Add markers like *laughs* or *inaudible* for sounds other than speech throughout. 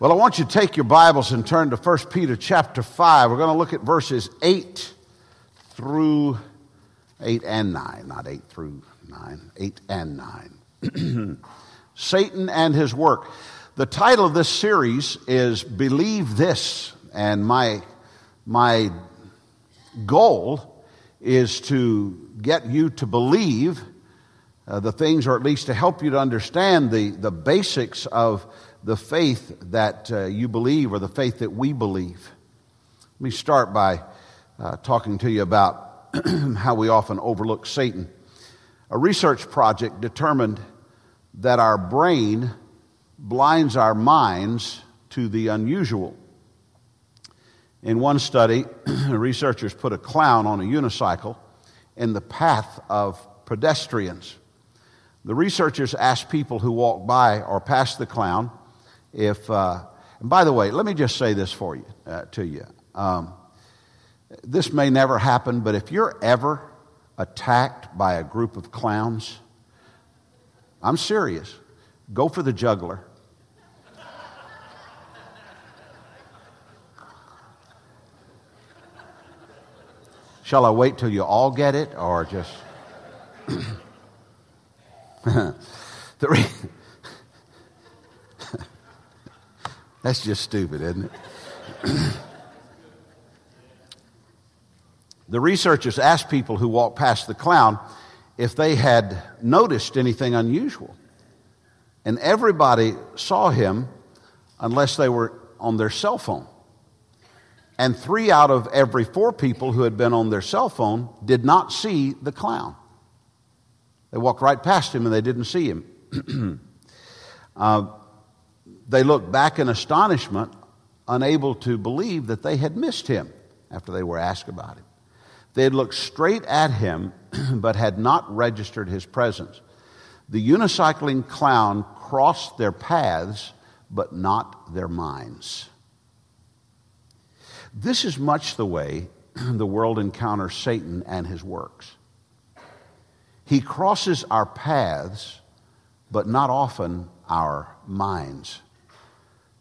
Well, I want you to take your Bibles and turn to 1 Peter chapter 5. We're going to look at verses 8 through 8 and 9, not 8 through 9, 8 and 9. *clears throat* Satan and his work. The title of this series is Believe This, and my, my goal is to get you to believe uh, the things, or at least to help you to understand the, the basics of the faith that uh, you believe or the faith that we believe. Let me start by uh, talking to you about *clears throat* how we often overlook Satan. A research project determined that our brain blinds our minds to the unusual. In one study, *clears throat* researchers put a clown on a unicycle in the path of pedestrians. The researchers asked people who walked by or passed the clown if, uh, and by the way, let me just say this for you, uh, to you. Um, this may never happen, but if you're ever attacked by a group of clowns, I'm serious. Go for the juggler. Shall I wait till you all get it or just. *clears throat* the, re- That's just stupid, isn't it? the researchers asked people who walked past the clown if they had noticed anything unusual. And everybody saw him unless they were on their cell phone. And three out of every four people who had been on their cell phone did not see the clown. They walked right past him and they didn't see him. *clears throat* uh, they looked back in astonishment, unable to believe that they had missed him after they were asked about him. They had looked straight at him, *clears throat* but had not registered his presence. The unicycling clown crossed their paths, but not their minds. This is much the way *clears throat* the world encounters Satan and his works. He crosses our paths, but not often our minds.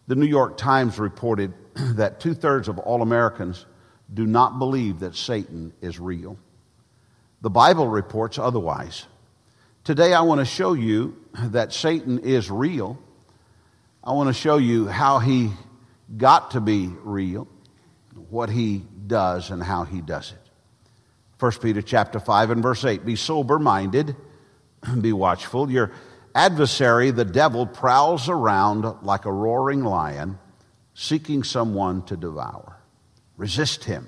The New York Times reported *clears throat* that two thirds of all Americans do not believe that Satan is real. The Bible reports otherwise. Today, I want to show you that Satan is real. I want to show you how he got to be real, what he does, and how he does it. 1 Peter chapter 5 and verse 8 Be sober minded, *clears throat* be watchful. Your adversary, the devil, prowls around like a roaring lion, seeking someone to devour. Resist him,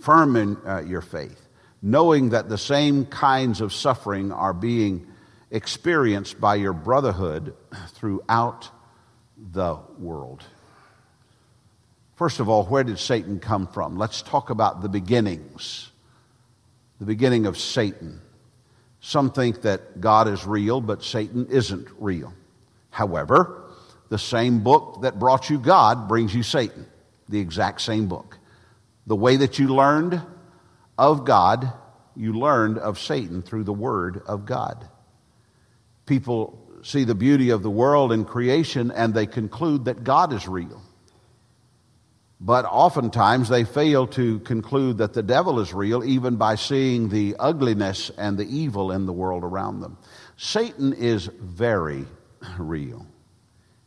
firm in uh, your faith, knowing that the same kinds of suffering are being experienced by your brotherhood throughout the world. First of all, where did Satan come from? Let's talk about the beginnings. The beginning of Satan. Some think that God is real, but Satan isn't real. However, the same book that brought you God brings you Satan, the exact same book. The way that you learned of God, you learned of Satan through the Word of God. People see the beauty of the world and creation and they conclude that God is real. But oftentimes they fail to conclude that the devil is real even by seeing the ugliness and the evil in the world around them. Satan is very real.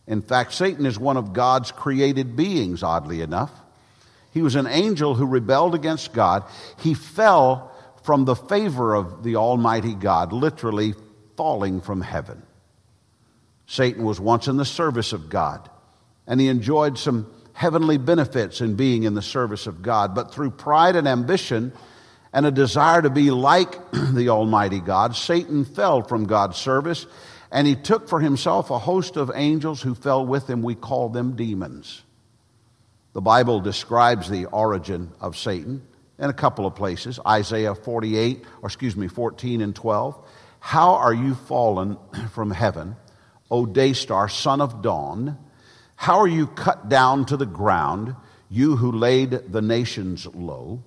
In fact, Satan is one of God's created beings, oddly enough. He was an angel who rebelled against God. He fell from the favor of the Almighty God, literally falling from heaven. Satan was once in the service of God, and he enjoyed some heavenly benefits in being in the service of God, but through pride and ambition and a desire to be like *clears throat* the Almighty God, Satan fell from God's service and he took for himself a host of angels who fell with him. We call them demons. The Bible describes the origin of Satan in a couple of places Isaiah 48, or excuse me, 14 and 12. How are you fallen *clears throat* from heaven, O day star, son of dawn? How are you cut down to the ground, you who laid the nations low?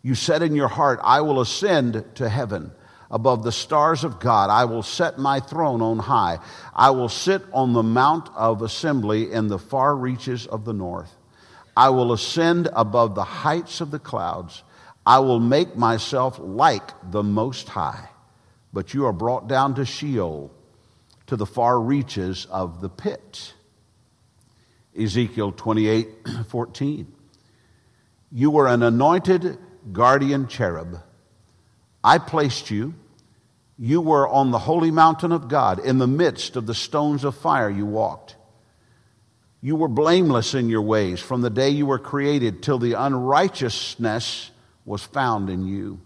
You said in your heart, I will ascend to heaven. above the stars of God. I will set my throne on high. I will sit on the mount of assembly in the far reaches of the north. I will ascend above the heights of the clouds. I will make myself like the Most High. But you are brought down to Sheol, to the far reaches of the pit. Ezekiel 28 *clears throat* 14. You were an anointed guardian cherub. I placed you. You were on the holy mountain of God. In the midst of the stones of fire, you walked. You were blameless in your ways from the day you were created till the unrighteousness was found in you.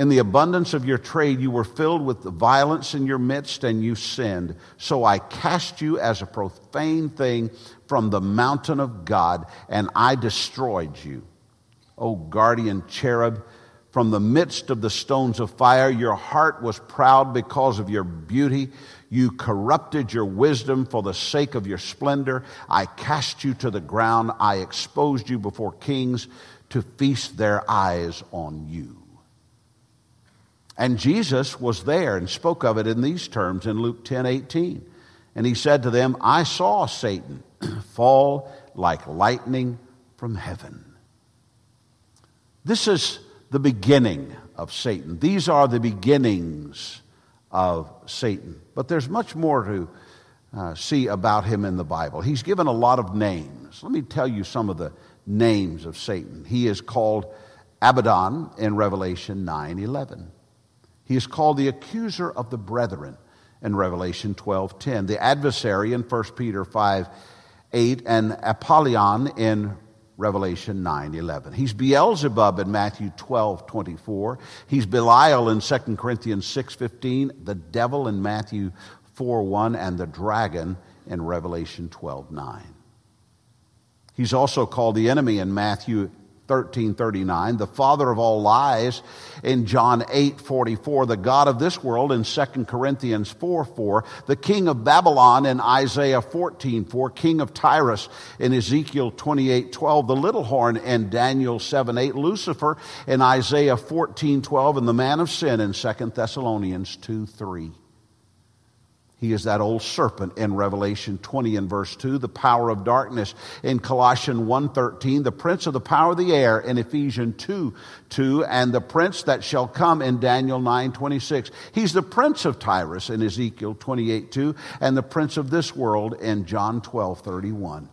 In the abundance of your trade, you were filled with violence in your midst, and you sinned. So I cast you as a profane thing from the mountain of God, and I destroyed you. O guardian cherub, from the midst of the stones of fire, your heart was proud because of your beauty. You corrupted your wisdom for the sake of your splendor. I cast you to the ground. I exposed you before kings to feast their eyes on you. And Jesus was there and spoke of it in these terms in Luke 10 18. And he said to them, I saw Satan *clears throat* fall like lightning from heaven. This is the beginning of Satan. These are the beginnings of Satan. But there's much more to uh, see about him in the Bible. He's given a lot of names. Let me tell you some of the names of Satan. He is called Abaddon in Revelation 9 11. He is called the accuser of the brethren in Revelation 12:10, the adversary in 1 Peter 5 8, and Apollyon in Revelation 9:11. He's Beelzebub in Matthew 12:24. He's Belial in 2 Corinthians 6:15, the devil in Matthew 4 1, and the dragon in Revelation 12:9. He's also called the enemy in Matthew 1339, the father of all lies in John 8 44, the God of this world in 2 Corinthians 4 4, the king of Babylon in Isaiah 14 4, king of Tyrus in Ezekiel 28 12, the little horn in Daniel 7 8, Lucifer in Isaiah 14 12, and the man of sin in 2 Thessalonians 2 3. He is that old serpent in Revelation 20 and verse 2, the power of darkness in Colossians 1:13, the prince of the power of the air in Ephesians 2, 2, and the prince that shall come in Daniel 9:26. He's the prince of Tyrus in Ezekiel 28, 2, and the prince of this world in John 12:31.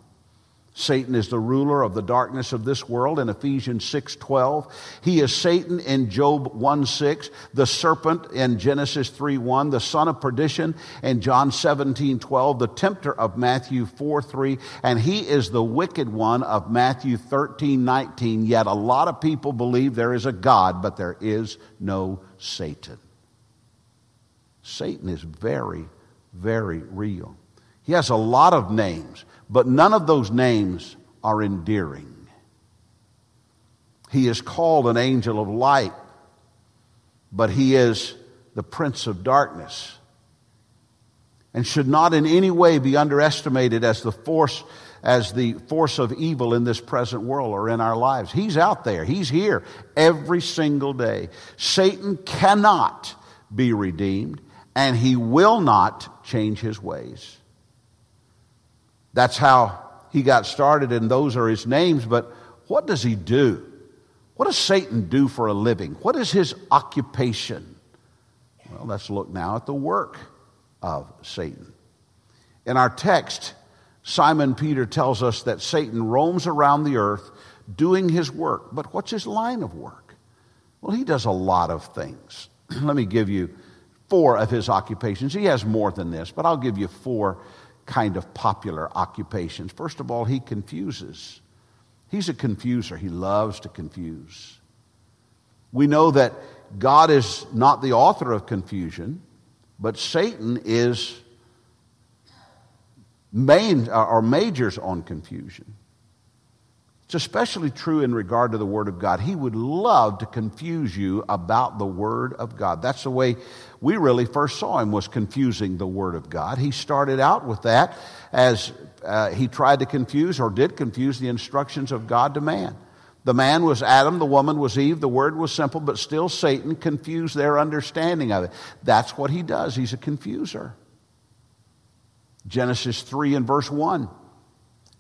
Satan is the ruler of the darkness of this world in Ephesians 6:12. He is Satan in Job 1:6, the serpent in Genesis 3:1, the son of perdition in John 17:12, the tempter of Matthew 4:3, and he is the wicked one of Matthew 13:19. Yet a lot of people believe there is a God, but there is no Satan. Satan is very very real. He has a lot of names. But none of those names are endearing. He is called an angel of light, but he is the prince of darkness and should not in any way be underestimated as the force as the force of evil in this present world or in our lives. He's out there. He's here every single day. Satan cannot be redeemed and he will not change his ways. That's how he got started, and those are his names. But what does he do? What does Satan do for a living? What is his occupation? Well, let's look now at the work of Satan. In our text, Simon Peter tells us that Satan roams around the earth doing his work. But what's his line of work? Well, he does a lot of things. *clears throat* Let me give you four of his occupations. He has more than this, but I'll give you four kind of popular occupations. First of all, he confuses. He's a confuser, he loves to confuse. We know that God is not the author of confusion, but Satan is main or majors on confusion. It's especially true in regard to the Word of God. He would love to confuse you about the Word of God. That's the way we really first saw him was confusing the Word of God. He started out with that as uh, he tried to confuse or did confuse the instructions of God to man. The man was Adam, the woman was Eve. The word was simple, but still Satan confused their understanding of it. That's what he does. He's a confuser. Genesis 3 and verse 1.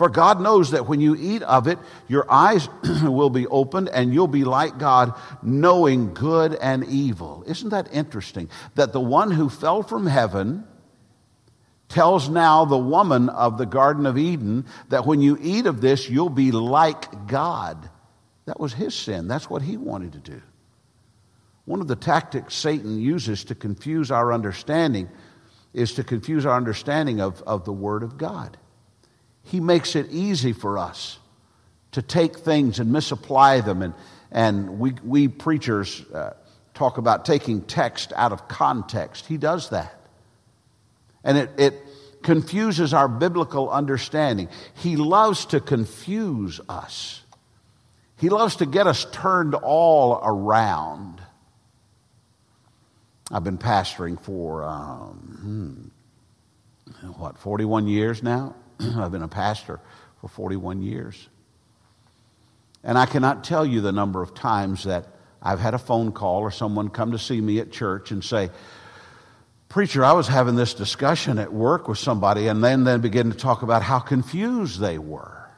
For God knows that when you eat of it, your eyes *clears throat* will be opened and you'll be like God, knowing good and evil. Isn't that interesting? That the one who fell from heaven tells now the woman of the Garden of Eden that when you eat of this, you'll be like God. That was his sin. That's what he wanted to do. One of the tactics Satan uses to confuse our understanding is to confuse our understanding of, of the Word of God. He makes it easy for us to take things and misapply them. And, and we, we preachers uh, talk about taking text out of context. He does that. And it, it confuses our biblical understanding. He loves to confuse us, He loves to get us turned all around. I've been pastoring for, um, hmm, what, 41 years now? *clears throat* I've been a pastor for 41 years. And I cannot tell you the number of times that I've had a phone call or someone come to see me at church and say, Preacher, I was having this discussion at work with somebody, and then they begin to talk about how confused they were.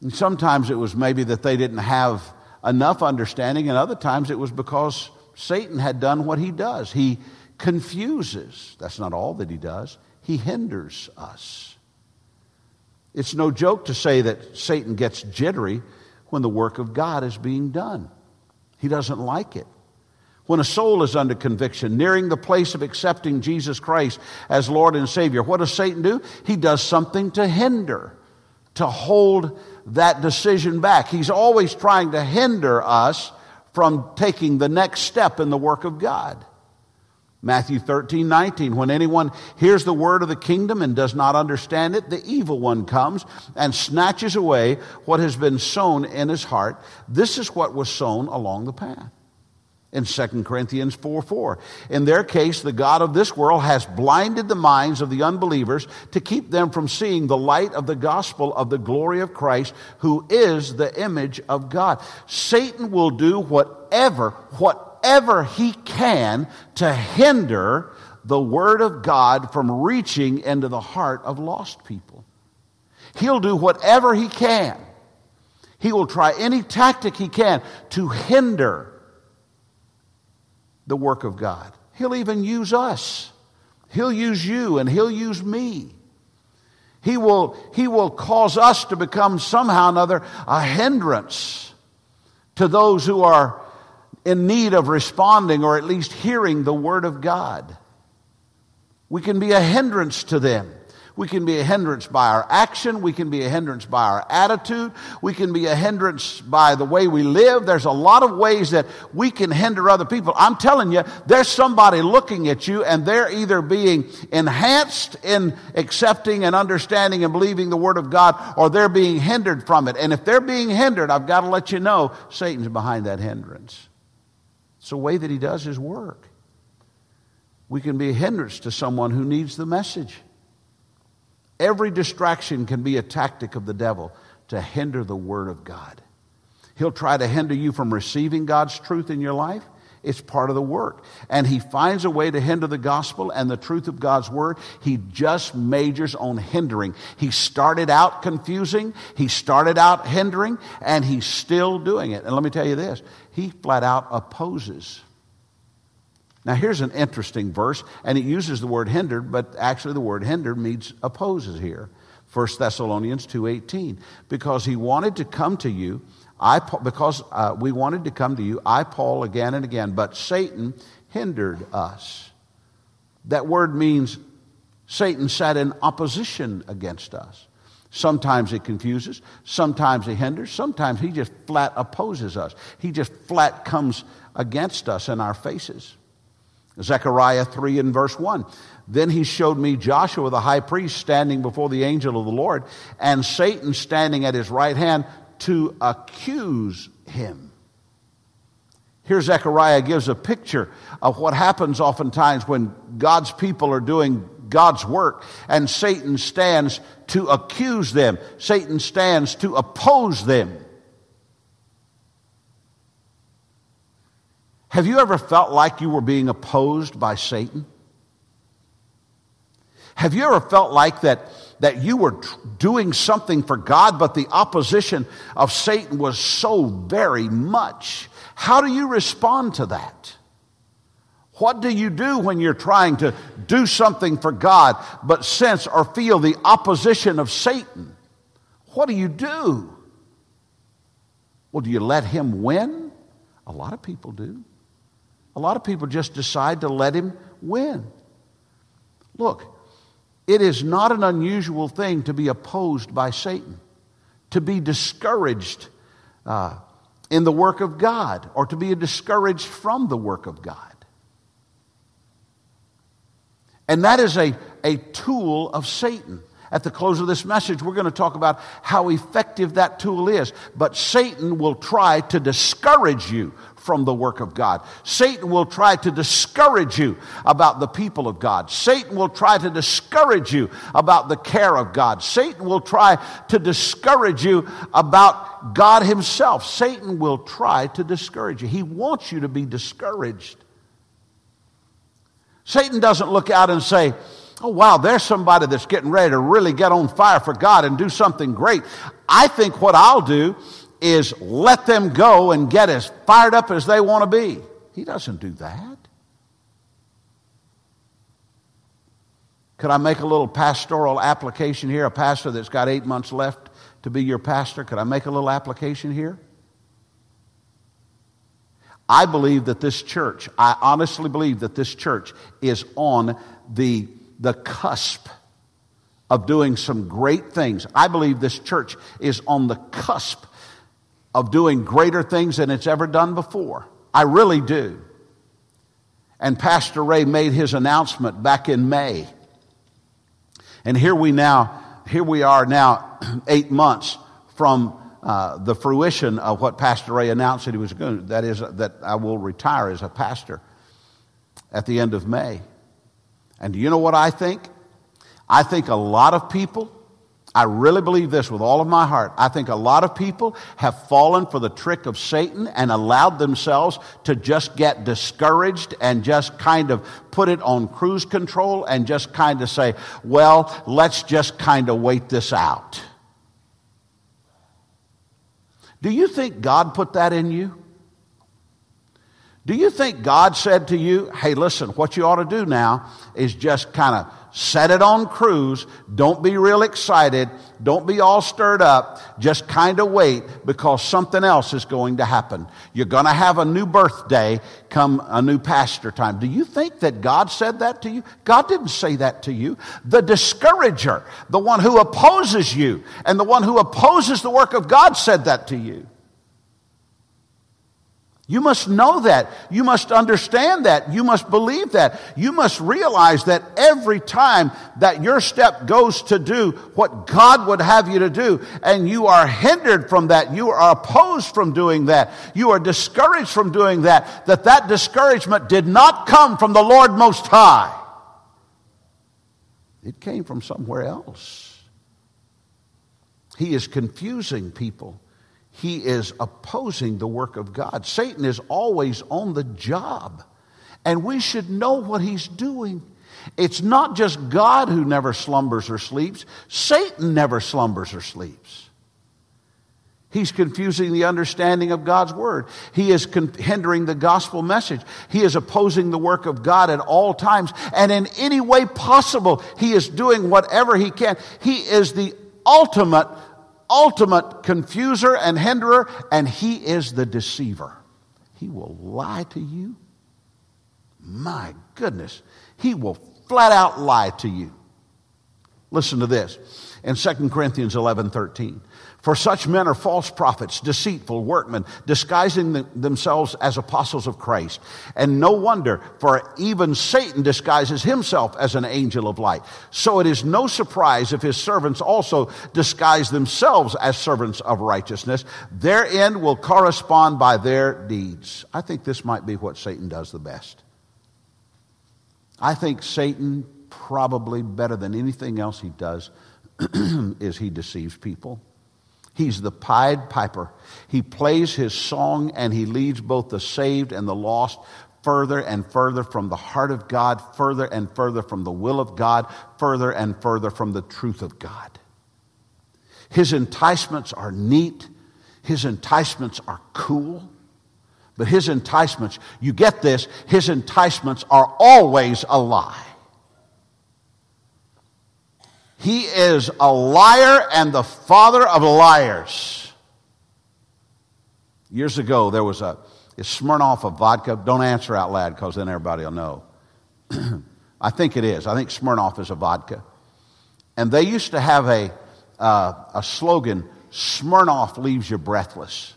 And sometimes it was maybe that they didn't have enough understanding, and other times it was because Satan had done what he does. He confuses. That's not all that he does he hinders us. It's no joke to say that Satan gets jittery when the work of God is being done. He doesn't like it. When a soul is under conviction, nearing the place of accepting Jesus Christ as Lord and Savior, what does Satan do? He does something to hinder, to hold that decision back. He's always trying to hinder us from taking the next step in the work of God. Matthew 13, 19. When anyone hears the word of the kingdom and does not understand it, the evil one comes and snatches away what has been sown in his heart. This is what was sown along the path. In 2 Corinthians 4 4. In their case, the God of this world has blinded the minds of the unbelievers to keep them from seeing the light of the gospel of the glory of Christ, who is the image of God. Satan will do whatever, what whatever he can to hinder the Word of God from reaching into the heart of lost people. He'll do whatever he can. He will try any tactic he can to hinder the work of God. He'll even use us. He'll use you and he'll use me. He will, he will cause us to become somehow or another a hindrance to those who are in need of responding or at least hearing the Word of God. We can be a hindrance to them. We can be a hindrance by our action. We can be a hindrance by our attitude. We can be a hindrance by the way we live. There's a lot of ways that we can hinder other people. I'm telling you, there's somebody looking at you and they're either being enhanced in accepting and understanding and believing the Word of God or they're being hindered from it. And if they're being hindered, I've got to let you know Satan's behind that hindrance. It's the way that he does his work. We can be a hindrance to someone who needs the message. Every distraction can be a tactic of the devil to hinder the Word of God. He'll try to hinder you from receiving God's truth in your life. It's part of the work. And he finds a way to hinder the gospel and the truth of God's word. He just majors on hindering. He started out confusing, he started out hindering, and he's still doing it. And let me tell you this he flat out opposes. Now, here's an interesting verse, and it uses the word hindered, but actually the word hindered means opposes here. 1 Thessalonians 2.18. Because he wanted to come to you I, because uh, we wanted to come to you, I, Paul, again and again, but Satan hindered us. That word means Satan sat in opposition against us. Sometimes it confuses, sometimes it hinders, sometimes he just flat opposes us. He just flat comes against us in our faces. Zechariah 3 and verse 1. Then he showed me Joshua the high priest standing before the angel of the Lord, and Satan standing at his right hand to accuse him. Here, Zechariah gives a picture of what happens oftentimes when God's people are doing God's work, and Satan stands to accuse them, Satan stands to oppose them. Have you ever felt like you were being opposed by Satan? Have you ever felt like that, that you were doing something for God, but the opposition of Satan was so very much? How do you respond to that? What do you do when you're trying to do something for God but sense or feel the opposition of Satan? What do you do? Well, do you let him win? A lot of people do. A lot of people just decide to let him win. Look, it is not an unusual thing to be opposed by Satan, to be discouraged uh, in the work of God, or to be discouraged from the work of God. And that is a, a tool of Satan. At the close of this message, we're going to talk about how effective that tool is. But Satan will try to discourage you from the work of God. Satan will try to discourage you about the people of God. Satan will try to discourage you about the care of God. Satan will try to discourage you about God Himself. Satan will try to discourage you. He wants you to be discouraged. Satan doesn't look out and say, Oh, wow, there's somebody that's getting ready to really get on fire for God and do something great. I think what I'll do is let them go and get as fired up as they want to be. He doesn't do that. Could I make a little pastoral application here? A pastor that's got eight months left to be your pastor, could I make a little application here? I believe that this church, I honestly believe that this church is on the, the cusp of doing some great things. I believe this church is on the cusp of doing greater things than it's ever done before. I really do. And Pastor Ray made his announcement back in May. And here we now, here we are now, *clears throat* eight months from uh, the fruition of what Pastor Ray announced that he was going to, that is, that I will retire as a pastor at the end of May. And do you know what I think? I think a lot of people I really believe this with all of my heart. I think a lot of people have fallen for the trick of Satan and allowed themselves to just get discouraged and just kind of put it on cruise control and just kind of say, well, let's just kind of wait this out. Do you think God put that in you? Do you think God said to you, hey, listen, what you ought to do now is just kind of set it on cruise. Don't be real excited. Don't be all stirred up. Just kind of wait because something else is going to happen. You're going to have a new birthday come a new pastor time. Do you think that God said that to you? God didn't say that to you. The discourager, the one who opposes you, and the one who opposes the work of God said that to you. You must know that. You must understand that. You must believe that. You must realize that every time that your step goes to do what God would have you to do, and you are hindered from that, you are opposed from doing that, you are discouraged from doing that, that that discouragement did not come from the Lord Most High. It came from somewhere else. He is confusing people he is opposing the work of God. Satan is always on the job, and we should know what he's doing. It's not just God who never slumbers or sleeps, Satan never slumbers or sleeps. He's confusing the understanding of God's word. He is con- hindering the gospel message. He is opposing the work of God at all times. And in any way possible, he is doing whatever he can. He is the ultimate ultimate confuser and hinderer, and he is the deceiver. He will lie to you. My goodness. He will flat out lie to you. Listen to this in 2 Corinthians 11 13. For such men are false prophets, deceitful workmen, disguising themselves as apostles of Christ. And no wonder, for even Satan disguises himself as an angel of light. So it is no surprise if his servants also disguise themselves as servants of righteousness. Their end will correspond by their deeds. I think this might be what Satan does the best. I think Satan, probably better than anything else he does, *clears throat* is he deceives people. He's the Pied Piper. He plays his song and he leads both the saved and the lost further and further from the heart of God, further and further from the will of God, further and further from the truth of God. His enticements are neat, his enticements are cool, but his enticements, you get this, his enticements are always a lie. He is a liar and the father of liars. Years ago, there was a, is Smirnoff a vodka? Don't answer out loud because then everybody will know. *clears throat* I think it is. I think Smirnoff is a vodka. And they used to have a, uh, a slogan Smirnoff leaves you breathless.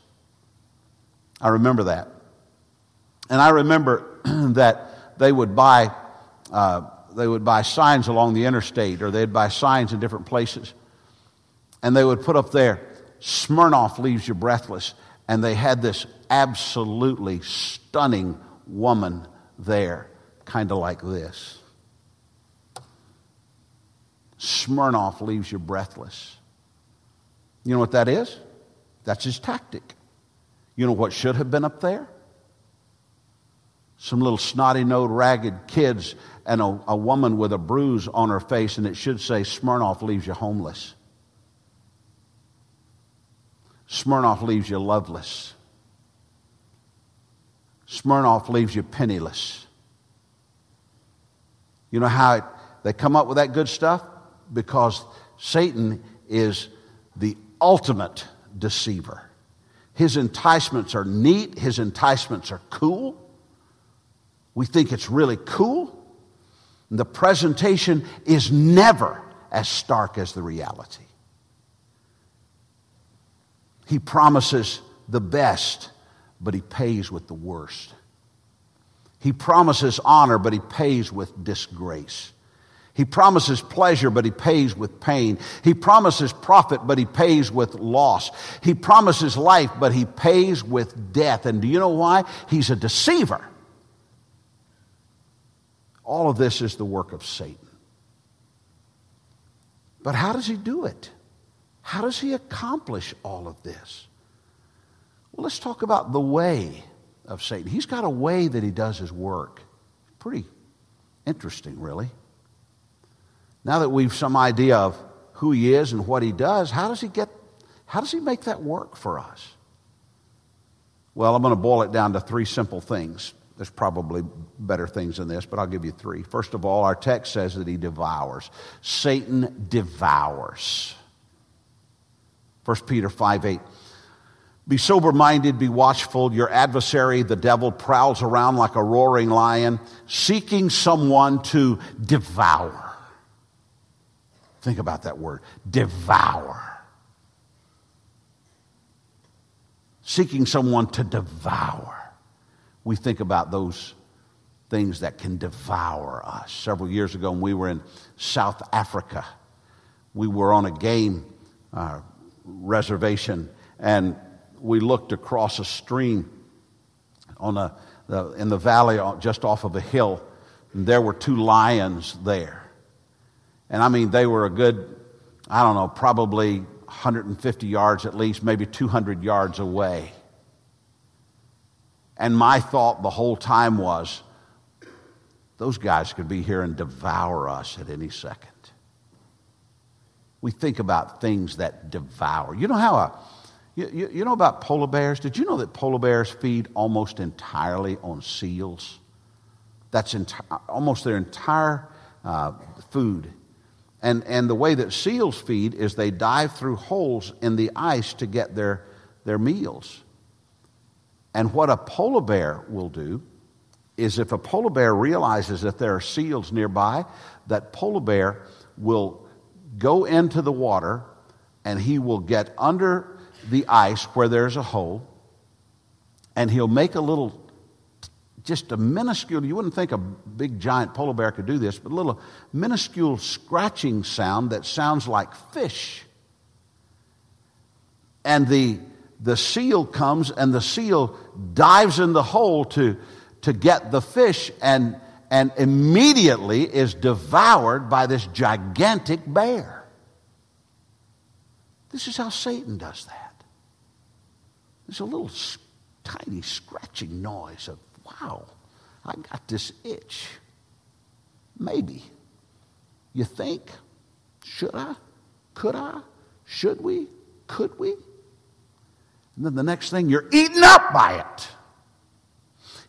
I remember that. And I remember *clears throat* that they would buy uh, they would buy signs along the interstate or they'd buy signs in different places. And they would put up there, Smirnoff leaves you breathless. And they had this absolutely stunning woman there, kind of like this. Smirnoff leaves you breathless. You know what that is? That's his tactic. You know what should have been up there? Some little snotty nosed, ragged kids and a, a woman with a bruise on her face, and it should say, Smirnoff leaves you homeless. Smirnoff leaves you loveless. Smirnoff leaves you penniless. You know how it, they come up with that good stuff? Because Satan is the ultimate deceiver. His enticements are neat, his enticements are cool. We think it's really cool. The presentation is never as stark as the reality. He promises the best, but he pays with the worst. He promises honor, but he pays with disgrace. He promises pleasure, but he pays with pain. He promises profit, but he pays with loss. He promises life, but he pays with death. And do you know why? He's a deceiver. All of this is the work of Satan. But how does he do it? How does he accomplish all of this? Well, let's talk about the way of Satan. He's got a way that he does his work. Pretty interesting, really. Now that we've some idea of who he is and what he does, how does he get how does he make that work for us? Well, I'm going to boil it down to three simple things. There's probably better things than this, but I'll give you three. First of all, our text says that he devours. Satan devours. 1 Peter 5 8. Be sober minded, be watchful. Your adversary, the devil, prowls around like a roaring lion, seeking someone to devour. Think about that word devour. Seeking someone to devour we think about those things that can devour us. Several years ago, when we were in South Africa, we were on a game uh, reservation and we looked across a stream on a, the, in the valley just off of a hill, and there were two lions there. And I mean, they were a good, I don't know, probably 150 yards at least, maybe 200 yards away. And my thought the whole time was, those guys could be here and devour us at any second. We think about things that devour. You know how a, you, you know about polar bears? Did you know that polar bears feed almost entirely on seals? That's enti- almost their entire uh, food. And, and the way that seals feed is they dive through holes in the ice to get their, their meals. And what a polar bear will do is if a polar bear realizes that there are seals nearby, that polar bear will go into the water and he will get under the ice where there's a hole and he'll make a little just a minuscule, you wouldn't think a big giant polar bear could do this, but a little minuscule scratching sound that sounds like fish. And the, the seal comes and the seal dives in the hole to, to get the fish and, and immediately is devoured by this gigantic bear. This is how Satan does that. There's a little tiny scratching noise of wow, I got this itch. Maybe. You think? Should I? Could I? Should we? Could we? And then the next thing, you're eaten up by it.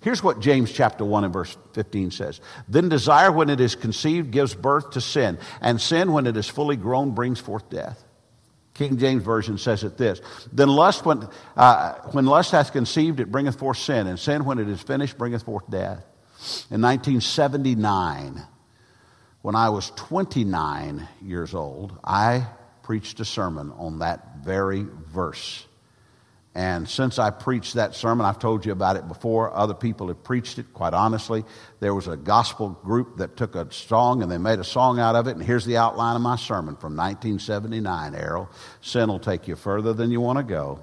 Here's what James chapter 1 and verse 15 says. Then desire, when it is conceived, gives birth to sin, and sin, when it is fully grown, brings forth death. King James Version says it this Then lust, when, uh, when lust hath conceived, it bringeth forth sin, and sin, when it is finished, bringeth forth death. In 1979, when I was 29 years old, I preached a sermon on that very verse. And since I preached that sermon, I've told you about it before. Other people have preached it, quite honestly. There was a gospel group that took a song and they made a song out of it. And here's the outline of my sermon from 1979, Errol. Sin will take you further than you want to go,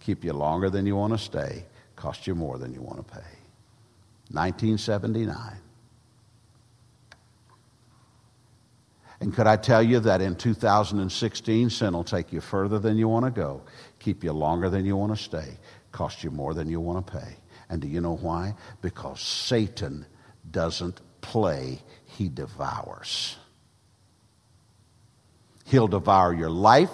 keep you longer than you want to stay, cost you more than you want to pay. 1979. And could I tell you that in 2016, sin will take you further than you want to go, keep you longer than you want to stay, cost you more than you want to pay. And do you know why? Because Satan doesn't play, he devours. He'll devour your life.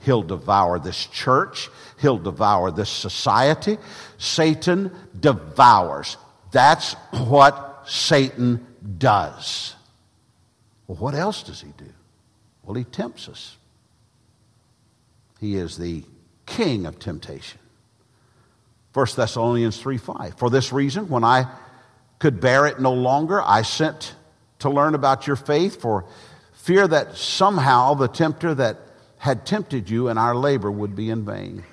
He'll devour this church. He'll devour this society. Satan devours. That's what Satan does. Well, what else does he do? Well, he tempts us. He is the king of temptation. 1 Thessalonians 3 5. For this reason, when I could bear it no longer, I sent to learn about your faith for fear that somehow the tempter that had tempted you in our labor would be in vain.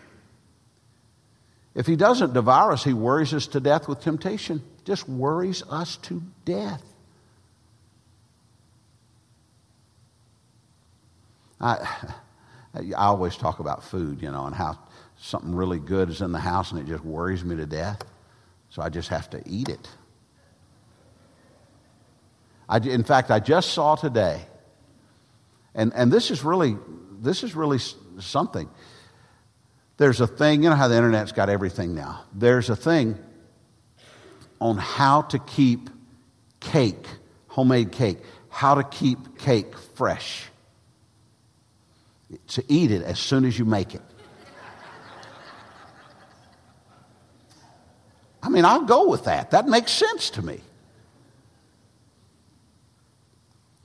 If he doesn't devour us, he worries us to death with temptation, just worries us to death. I, *laughs* I always talk about food, you know, and how something really good is in the house and it just worries me to death. So I just have to eat it. I, in fact, I just saw today, and, and this is really this is really something. There's a thing, you know how the internet's got everything now. There's a thing on how to keep cake, homemade cake, how to keep cake fresh to eat it as soon as you make it. I mean, I'll go with that. That makes sense to me.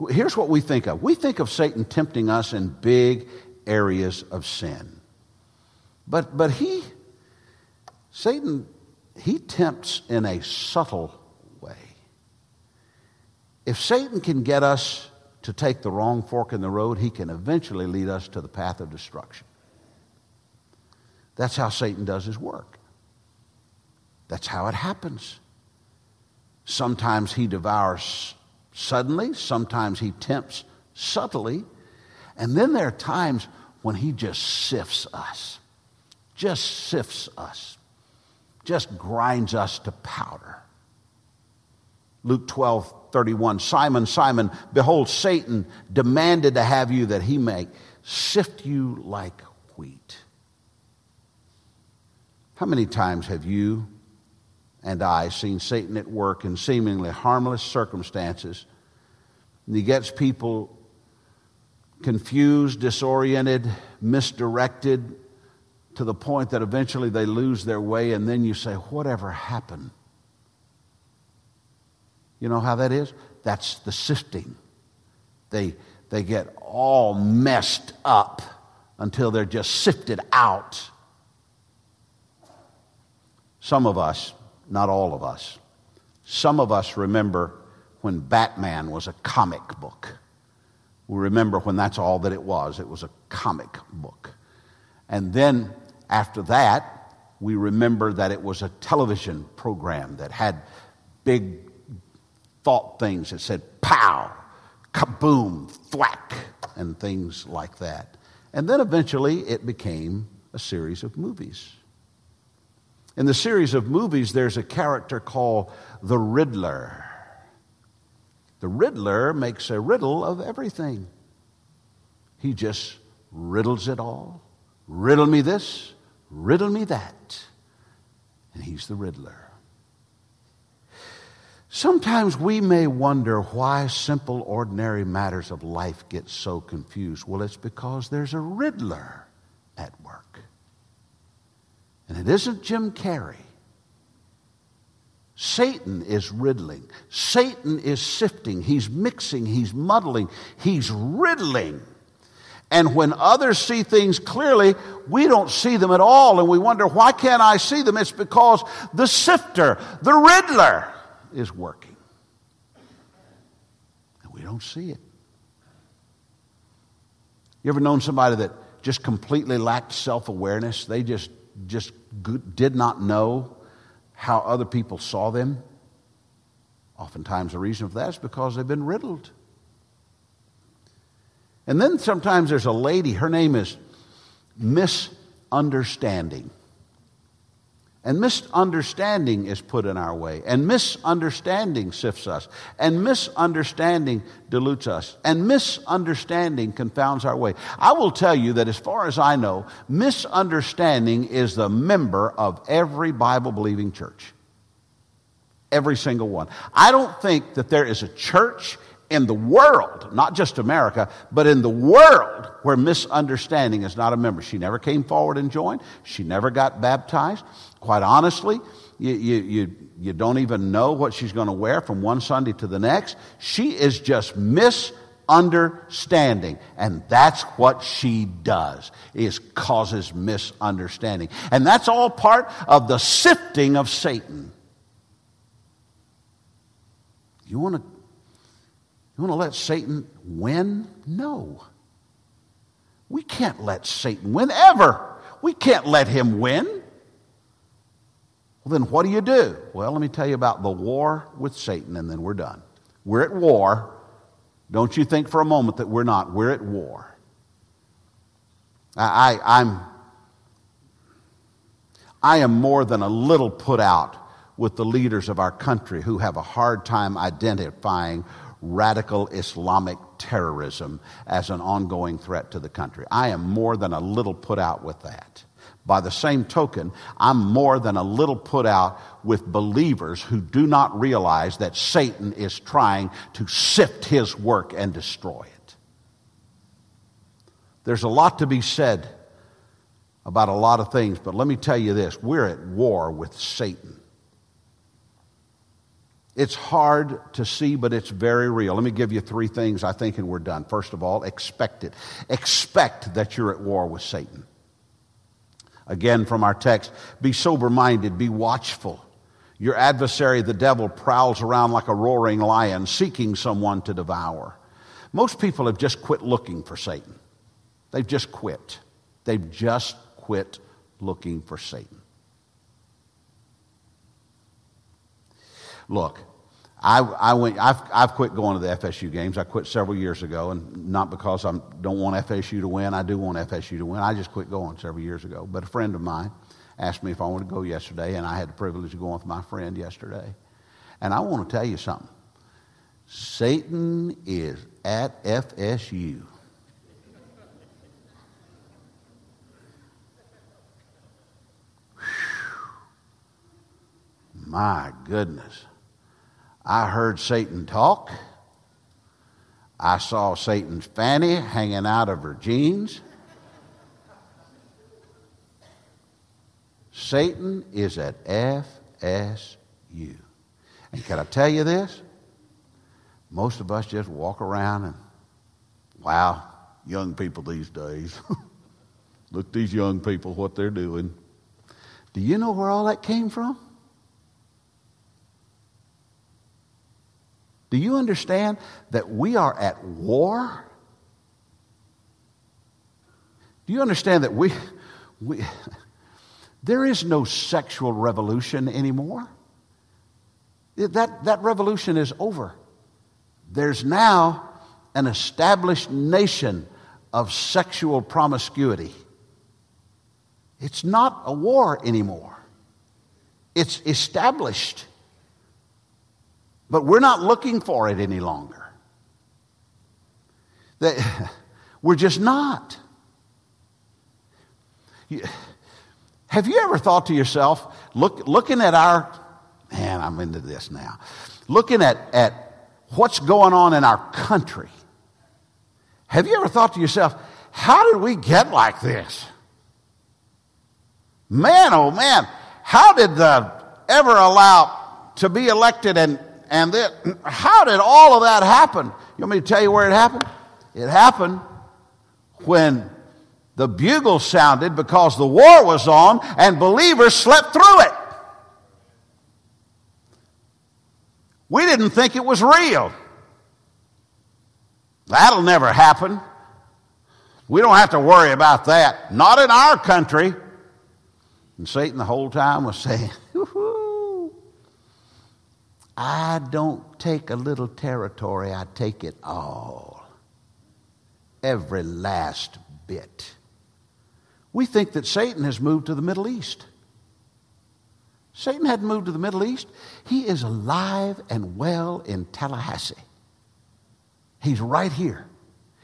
Here's what we think of we think of Satan tempting us in big areas of sin. But, but he, Satan, he tempts in a subtle way. If Satan can get us to take the wrong fork in the road, he can eventually lead us to the path of destruction. That's how Satan does his work. That's how it happens. Sometimes he devours suddenly, sometimes he tempts subtly, and then there are times when he just sifts us, just sifts us, just grinds us to powder. Luke 12, 31 Simon, Simon, behold, Satan demanded to have you that he may sift you like wheat. How many times have you and I seen Satan at work in seemingly harmless circumstances? And he gets people confused, disoriented, misdirected to the point that eventually they lose their way, and then you say, Whatever happened? You know how that is? That's the sifting. They, they get all messed up until they're just sifted out. Some of us, not all of us, some of us remember when Batman was a comic book. We remember when that's all that it was it was a comic book. And then after that, we remember that it was a television program that had big thought things that said pow, kaboom, thwack, and things like that. And then eventually it became a series of movies. In the series of movies, there's a character called the Riddler. The Riddler makes a riddle of everything. He just riddles it all. Riddle me this, riddle me that. And he's the Riddler. Sometimes we may wonder why simple, ordinary matters of life get so confused. Well, it's because there's a Riddler at work. And it isn't Jim Carrey. Satan is riddling. Satan is sifting. He's mixing. He's muddling. He's riddling. And when others see things clearly, we don't see them at all. And we wonder, why can't I see them? It's because the sifter, the riddler, is working. And we don't see it. You ever known somebody that just completely lacked self awareness? They just, just did not know how other people saw them. Oftentimes, the reason for that is because they've been riddled. And then sometimes there's a lady, her name is Misunderstanding. And misunderstanding is put in our way. And misunderstanding sifts us. And misunderstanding dilutes us. And misunderstanding confounds our way. I will tell you that as far as I know, misunderstanding is the member of every Bible believing church. Every single one. I don't think that there is a church in the world, not just America, but in the world where misunderstanding is not a member. She never came forward and joined. She never got baptized. Quite honestly, you, you, you, you don't even know what she's going to wear from one Sunday to the next. She is just misunderstanding. And that's what she does, is causes misunderstanding. And that's all part of the sifting of Satan. You want to you want to let Satan win? No. We can't let Satan win ever. We can't let him win. Well, then what do you do? Well, let me tell you about the war with Satan, and then we're done. We're at war. Don't you think for a moment that we're not. We're at war. I, I, I'm, I am more than a little put out with the leaders of our country who have a hard time identifying radical Islamic terrorism as an ongoing threat to the country. I am more than a little put out with that. By the same token, I'm more than a little put out with believers who do not realize that Satan is trying to sift his work and destroy it. There's a lot to be said about a lot of things, but let me tell you this we're at war with Satan. It's hard to see, but it's very real. Let me give you three things I think, and we're done. First of all, expect it. Expect that you're at war with Satan. Again, from our text, be sober minded, be watchful. Your adversary, the devil, prowls around like a roaring lion, seeking someone to devour. Most people have just quit looking for Satan. They've just quit. They've just quit looking for Satan. Look, I, I went, I've, I've quit going to the FSU games. I quit several years ago, and not because I don't want FSU to win. I do want FSU to win. I just quit going several years ago. But a friend of mine asked me if I wanted to go yesterday, and I had the privilege of going with my friend yesterday. And I want to tell you something Satan is at FSU. My goodness. I heard Satan talk. I saw Satan's fanny hanging out of her jeans. Satan is at FSU. And can I tell you this? Most of us just walk around and, wow, young people these days. *laughs* Look, these young people, what they're doing. Do you know where all that came from? Do you understand that we are at war Do you understand that we, we there is no sexual revolution anymore? That, that revolution is over. There's now an established nation of sexual promiscuity. It's not a war anymore, it's established. But we're not looking for it any longer. *laughs* We're just not. Have you ever thought to yourself, look, looking at our, man, I'm into this now, looking at, at what's going on in our country, have you ever thought to yourself, how did we get like this? Man, oh man, how did the ever allow to be elected and, and then, *clears throat* how did all of that happen? You want me to tell you where it happened? It happened when the bugle sounded because the war was on and believers slept through it. We didn't think it was real. That'll never happen. We don't have to worry about that. Not in our country. And Satan the whole time was saying, I don't take a little territory, I take it all. Every last bit. We think that Satan has moved to the Middle East. Satan hadn't moved to the Middle East. He is alive and well in Tallahassee. He's right here.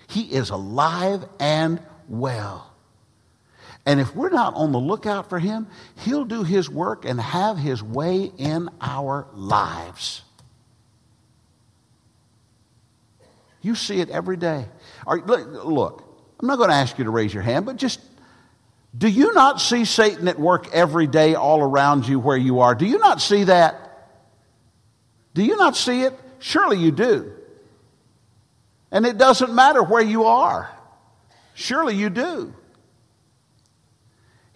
He is alive and well. And if we're not on the lookout for him, he'll do his work and have his way in our lives. You see it every day. look, I'm not going to ask you to raise your hand, but just do you not see Satan at work every day all around you where you are? Do you not see that? Do you not see it? Surely you do. And it doesn't matter where you are. Surely you do.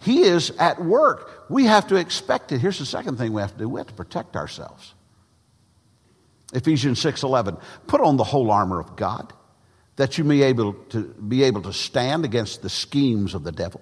He is at work. We have to expect it. Here's the second thing we have to do we have to protect ourselves. Ephesians 6:11 Put on the whole armor of God that you may able to be able to stand against the schemes of the devil.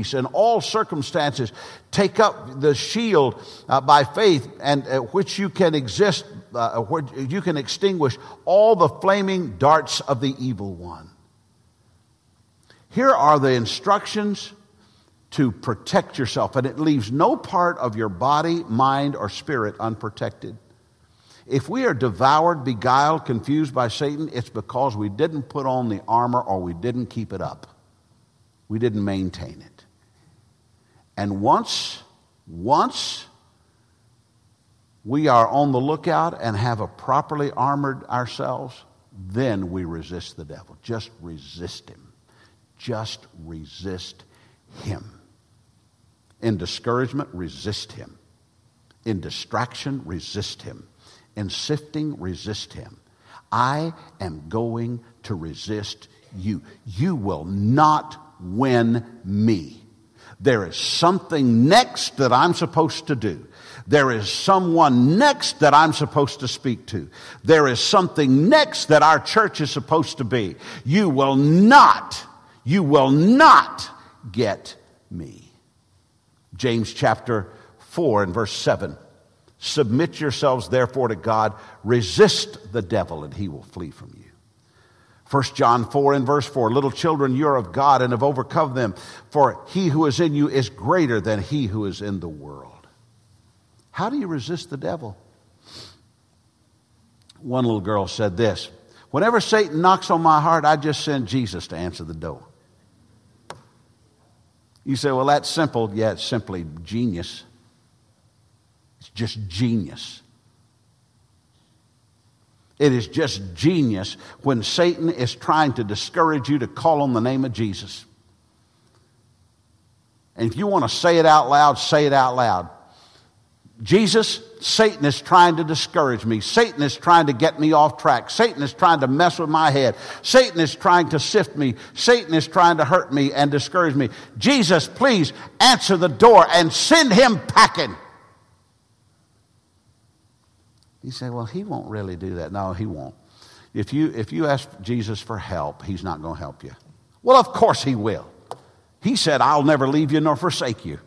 peace in all circumstances. Take up the shield uh, by faith, and uh, which you can exist, uh, where you can extinguish all the flaming darts of the evil one. Here are the instructions to protect yourself, and it leaves no part of your body, mind, or spirit unprotected. If we are devoured, beguiled, confused by Satan, it's because we didn't put on the armor or we didn't keep it up. We didn't maintain it. And once, once we are on the lookout and have a properly armored ourselves, then we resist the devil. Just resist him. Just resist him. In discouragement, resist him. In distraction, resist him. In sifting, resist him. I am going to resist you. You will not win me. There is something next that I'm supposed to do. There is someone next that I'm supposed to speak to. There is something next that our church is supposed to be. You will not, you will not get me. James chapter 4 and verse 7. Submit yourselves therefore to God, resist the devil, and he will flee from you. 1 John 4 and verse 4 Little children, you are of God and have overcome them, for he who is in you is greater than he who is in the world. How do you resist the devil? One little girl said this Whenever Satan knocks on my heart, I just send Jesus to answer the door. You say, well, that's simple. Yeah, it's simply genius. It's just genius. It is just genius when Satan is trying to discourage you to call on the name of Jesus. And if you want to say it out loud, say it out loud. Jesus, Satan is trying to discourage me. Satan is trying to get me off track. Satan is trying to mess with my head. Satan is trying to sift me. Satan is trying to hurt me and discourage me. Jesus, please answer the door and send him packing. You say, well, he won't really do that. No, he won't. If you, if you ask Jesus for help, he's not going to help you. Well, of course he will. He said, I'll never leave you nor forsake you.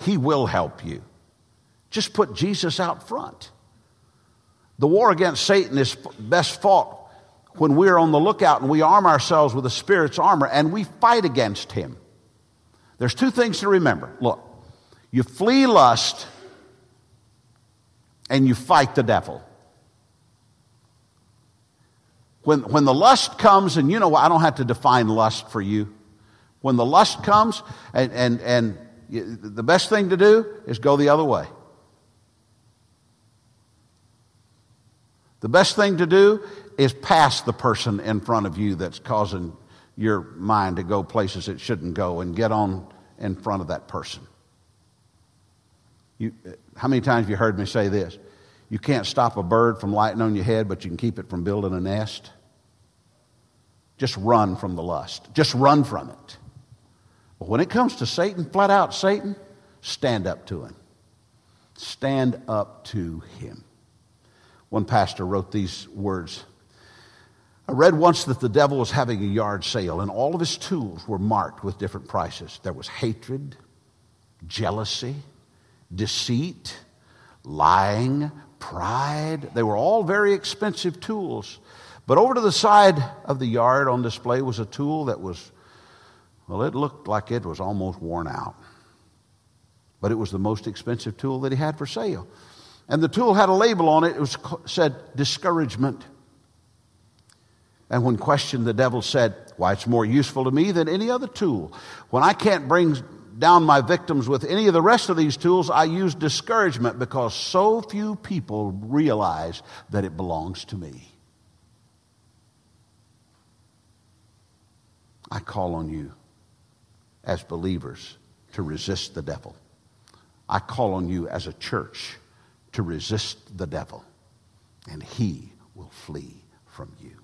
He will help you. Just put Jesus out front. The war against Satan is best fought when we're on the lookout and we arm ourselves with the Spirit's armor and we fight against him. There's two things to remember. Look, you flee lust and you fight the devil. When, when the lust comes, and you know, I don't have to define lust for you. When the lust comes, and, and, and the best thing to do is go the other way. The best thing to do is pass the person in front of you that's causing your mind to go places it shouldn't go and get on in front of that person. You, how many times have you heard me say this? You can't stop a bird from lighting on your head, but you can keep it from building a nest. Just run from the lust. Just run from it. But when it comes to Satan, flat out Satan, stand up to him. Stand up to him. One pastor wrote these words. I read once that the devil was having a yard sale and all of his tools were marked with different prices. There was hatred, jealousy, deceit, lying, pride. They were all very expensive tools. But over to the side of the yard on display was a tool that was, well, it looked like it was almost worn out. But it was the most expensive tool that he had for sale. And the tool had a label on it. It was said discouragement. And when questioned, the devil said, Why, it's more useful to me than any other tool. When I can't bring down my victims with any of the rest of these tools, I use discouragement because so few people realize that it belongs to me. I call on you as believers to resist the devil. I call on you as a church to resist the devil, and he will flee from you.